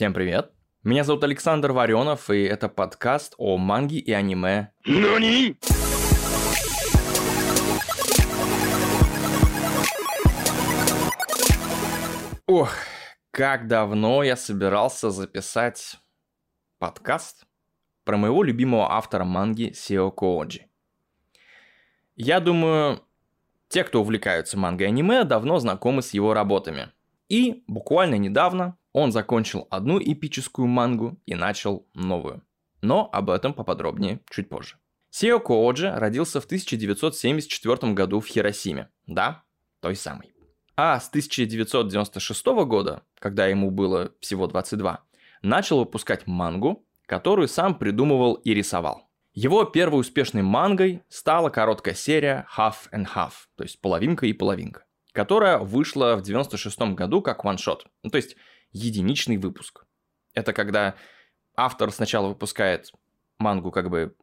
Всем привет! Меня зовут Александр Варенов, и это подкаст о манге и аниме. NANI? Ох, как давно я собирался записать подкаст про моего любимого автора манги Сео Кооджи. Я думаю, те, кто увлекаются манго и аниме, давно знакомы с его работами. И буквально недавно он закончил одну эпическую мангу и начал новую. Но об этом поподробнее чуть позже. Сео Кооджи родился в 1974 году в Хиросиме. Да, той самой. А с 1996 года, когда ему было всего 22, начал выпускать мангу, которую сам придумывал и рисовал. Его первой успешной мангой стала короткая серия Half and Half, то есть половинка и половинка, которая вышла в 96 году как ваншот, ну, то есть единичный выпуск. Это когда автор сначала выпускает мангу как бы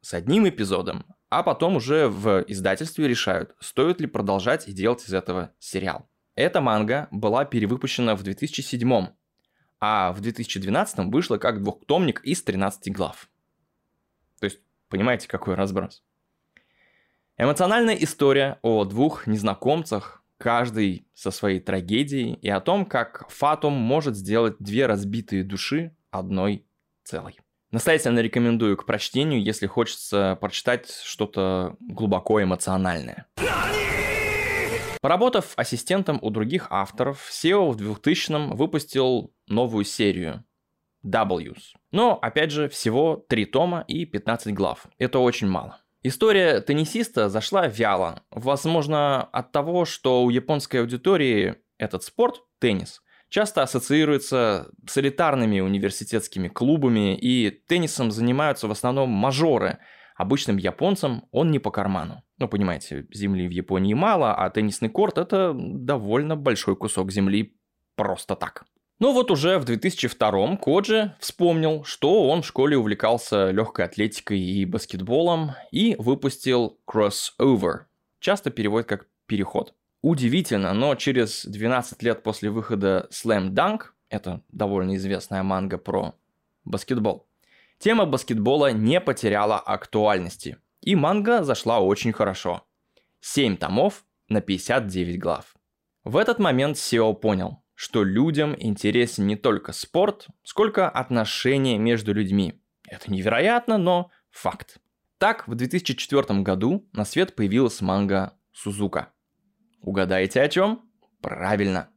с одним эпизодом, а потом уже в издательстве решают, стоит ли продолжать и делать из этого сериал. Эта манга была перевыпущена в 2007, а в 2012 вышла как двухтомник из 13 глав. То есть, понимаете, какой разброс. Эмоциональная история о двух незнакомцах, каждый со своей трагедией, и о том, как Фатум может сделать две разбитые души одной целой. Настоятельно рекомендую к прочтению, если хочется прочитать что-то глубоко эмоциональное. Поработав ассистентом у других авторов, SEO в 2000-м выпустил новую серию W's. Но, опять же, всего 3 тома и 15 глав. Это очень мало. История теннисиста зашла вяло. Возможно, от того, что у японской аудитории этот спорт, теннис, часто ассоциируется с элитарными университетскими клубами, и теннисом занимаются в основном мажоры. Обычным японцам он не по карману. Ну, понимаете, земли в Японии мало, а теннисный корт – это довольно большой кусок земли просто так. Но вот уже в 2002 Коджи вспомнил, что он в школе увлекался легкой атлетикой и баскетболом и выпустил Crossover. Часто переводит как «переход». Удивительно, но через 12 лет после выхода Slam Dunk, это довольно известная манга про баскетбол, тема баскетбола не потеряла актуальности, и манга зашла очень хорошо. 7 томов на 59 глав. В этот момент Сео понял – что людям интересен не только спорт, сколько отношения между людьми. Это невероятно, но факт. Так, в 2004 году на свет появилась манга Сузука. Угадаете о чем? Правильно.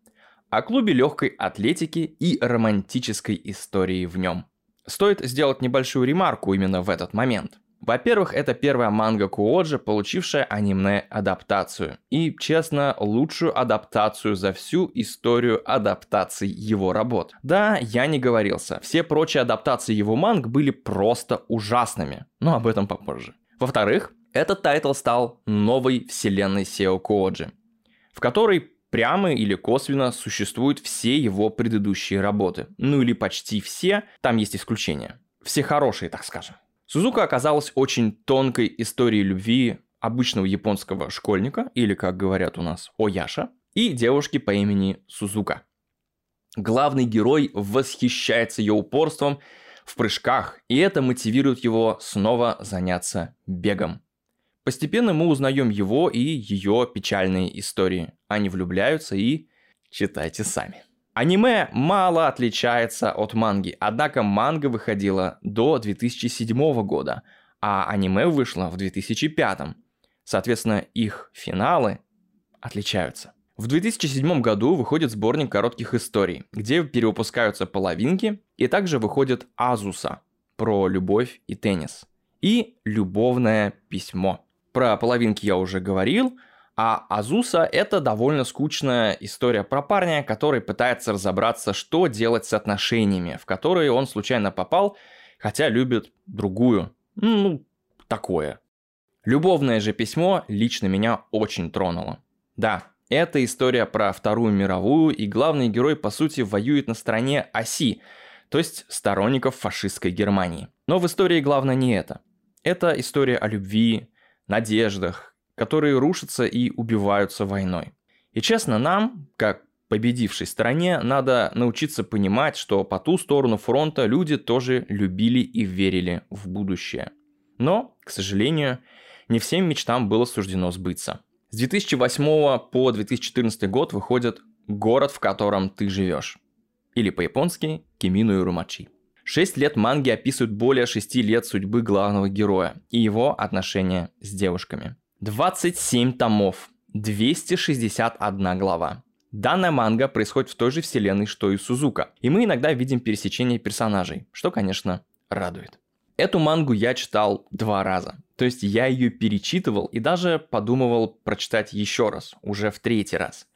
О клубе легкой атлетики и романтической истории в нем. Стоит сделать небольшую ремарку именно в этот момент. Во-первых, это первая манга Куоджи, получившая аниме-адаптацию. И, честно, лучшую адаптацию за всю историю адаптаций его работ. Да, я не говорился. Все прочие адаптации его манг были просто ужасными. Но об этом попозже. Во-вторых, этот тайтл стал новой вселенной Сео Кооджи, в которой прямо или косвенно существуют все его предыдущие работы. Ну или почти все, там есть исключения. Все хорошие, так скажем. Сузука оказалась очень тонкой историей любви обычного японского школьника, или, как говорят у нас, ОЯШа, и девушки по имени Сузука. Главный герой восхищается ее упорством в прыжках, и это мотивирует его снова заняться бегом. Постепенно мы узнаем его и ее печальные истории. Они влюбляются и читайте сами. Аниме мало отличается от манги, однако манга выходила до 2007 года, а аниме вышло в 2005. Соответственно, их финалы отличаются. В 2007 году выходит сборник коротких историй, где перевыпускаются половинки, и также выходит Азуса про любовь и теннис. И любовное письмо. Про половинки я уже говорил – а Азуса — это довольно скучная история про парня, который пытается разобраться, что делать с отношениями, в которые он случайно попал, хотя любит другую. Ну, такое. Любовное же письмо лично меня очень тронуло. Да, это история про Вторую мировую, и главный герой, по сути, воюет на стороне оси, то есть сторонников фашистской Германии. Но в истории главное не это. Это история о любви, надеждах, которые рушатся и убиваются войной. И честно, нам, как победившей стороне надо научиться понимать, что по ту сторону фронта люди тоже любили и верили в будущее. Но, к сожалению, не всем мечтам было суждено сбыться. С 2008 по 2014 год выходит «Город, в котором ты живешь». Или по-японски «Кимину и Румачи». Шесть лет манги описывают более шести лет судьбы главного героя и его отношения с девушками. 27 томов, 261 глава. Данная манга происходит в той же вселенной, что и Сузука, и мы иногда видим пересечение персонажей, что, конечно, радует. Эту мангу я читал два раза. То есть я ее перечитывал и даже подумывал прочитать еще раз, уже в третий раз.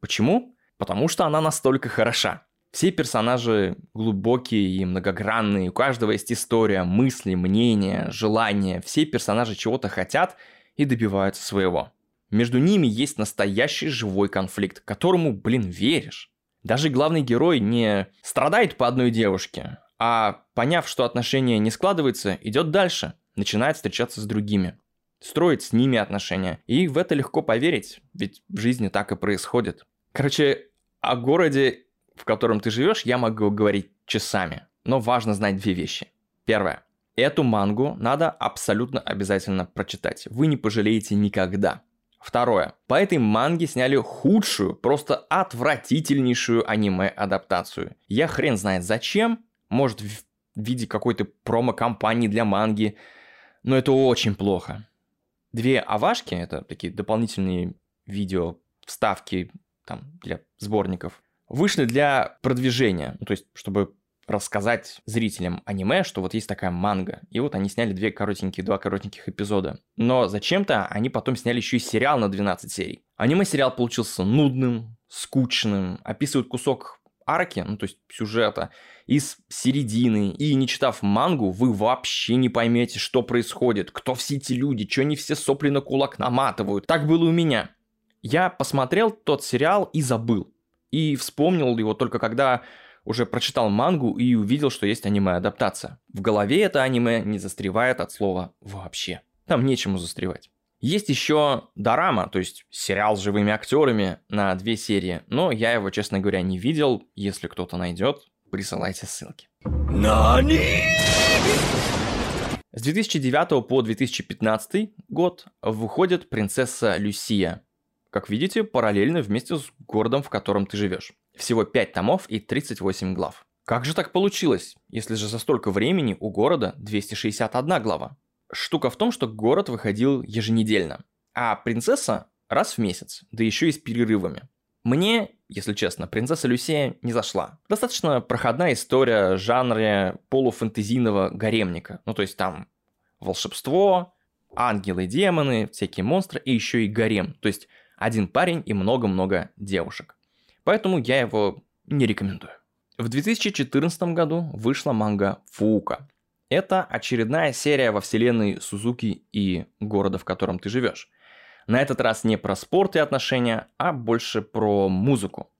Почему? Потому что она настолько хороша. Все персонажи глубокие и многогранные, у каждого есть история, мысли, мнения, желания. Все персонажи чего-то хотят и добиваются своего. Между ними есть настоящий живой конфликт, которому, блин, веришь. Даже главный герой не страдает по одной девушке, а поняв, что отношения не складываются, идет дальше, начинает встречаться с другими, строить с ними отношения. И в это легко поверить, ведь в жизни так и происходит. Короче, о городе в котором ты живешь, я могу говорить часами. Но важно знать две вещи. Первое. Эту мангу надо абсолютно обязательно прочитать. Вы не пожалеете никогда. Второе. По этой манге сняли худшую, просто отвратительнейшую аниме-адаптацию. Я хрен знает зачем. Может в виде какой-то промо-компании для манги. Но это очень плохо. Две авашки, это такие дополнительные видео, вставки там, для сборников, вышли для продвижения, ну, то есть чтобы рассказать зрителям аниме, что вот есть такая манга. И вот они сняли две коротенькие, два коротеньких эпизода. Но зачем-то они потом сняли еще и сериал на 12 серий. Аниме-сериал получился нудным, скучным, описывает кусок арки, ну то есть сюжета, из середины. И не читав мангу, вы вообще не поймете, что происходит, кто все эти люди, что они все сопли на кулак наматывают. Так было у меня. Я посмотрел тот сериал и забыл и вспомнил его только когда уже прочитал мангу и увидел, что есть аниме-адаптация. В голове это аниме не застревает от слова «вообще». Там нечему застревать. Есть еще Дорама, то есть сериал с живыми актерами на две серии, но я его, честно говоря, не видел. Если кто-то найдет, присылайте ссылки. Нани! С 2009 по 2015 год выходит «Принцесса Люсия», как видите, параллельно вместе с городом, в котором ты живешь. Всего 5 томов и 38 глав. Как же так получилось, если же за столько времени у города 261 глава? Штука в том, что город выходил еженедельно, а принцесса раз в месяц, да еще и с перерывами. Мне, если честно, принцесса Люсия не зашла. Достаточно проходная история жанре полуфэнтезийного гаремника. Ну, то есть там волшебство, ангелы, демоны, всякие монстры и еще и гарем. То есть один парень и много-много девушек. Поэтому я его не рекомендую. В 2014 году вышла манга Фука. Это очередная серия во вселенной Сузуки и города, в котором ты живешь. На этот раз не про спорт и отношения, а больше про музыку.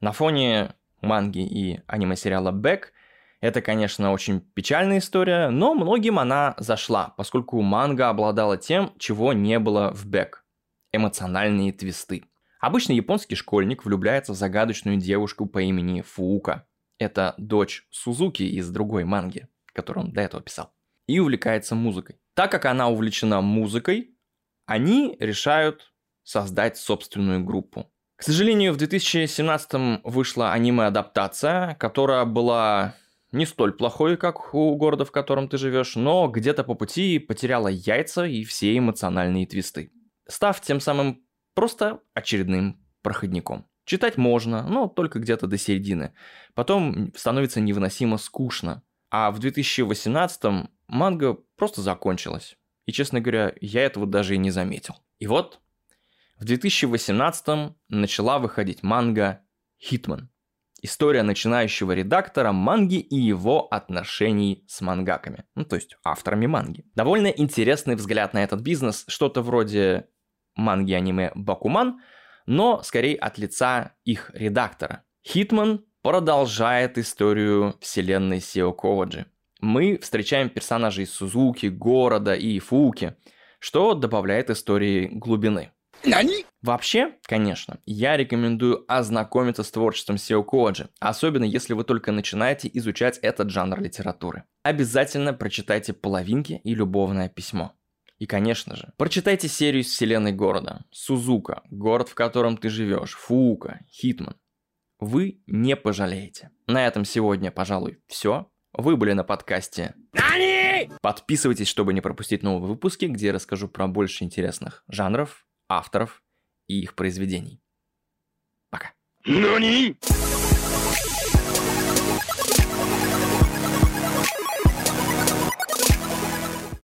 На фоне манги и аниме-сериала Бэк это, конечно, очень печальная история, но многим она зашла, поскольку манга обладала тем, чего не было в Бэк эмоциональные твисты. Обычно японский школьник влюбляется в загадочную девушку по имени Фуука. Это дочь Сузуки из другой манги, которую он до этого писал. И увлекается музыкой. Так как она увлечена музыкой, они решают создать собственную группу. К сожалению, в 2017 вышла аниме-адаптация, которая была не столь плохой, как у города, в котором ты живешь, но где-то по пути потеряла яйца и все эмоциональные твисты став тем самым просто очередным проходником. Читать можно, но только где-то до середины. Потом становится невыносимо скучно. А в 2018 манга просто закончилась. И, честно говоря, я этого даже и не заметил. И вот в 2018 начала выходить манга «Хитман». История начинающего редактора манги и его отношений с мангаками. Ну, то есть авторами манги. Довольно интересный взгляд на этот бизнес. Что-то вроде манги аниме Бакуман, но скорее от лица их редактора. Хитман продолжает историю вселенной Сио Коваджи. Мы встречаем персонажей Сузуки, города и Фуки, что добавляет истории глубины. Вообще, конечно, я рекомендую ознакомиться с творчеством Сео Коджи, особенно если вы только начинаете изучать этот жанр литературы. Обязательно прочитайте «Половинки» и «Любовное письмо». И, конечно же, прочитайте серию из вселенной города. Сузука, город, в котором ты живешь, Фуука, Хитман. Вы не пожалеете. На этом сегодня, пожалуй, все. Вы были на подкасте. Нани! Подписывайтесь, чтобы не пропустить новые выпуски, где я расскажу про больше интересных жанров, авторов и их произведений. Пока. Нани!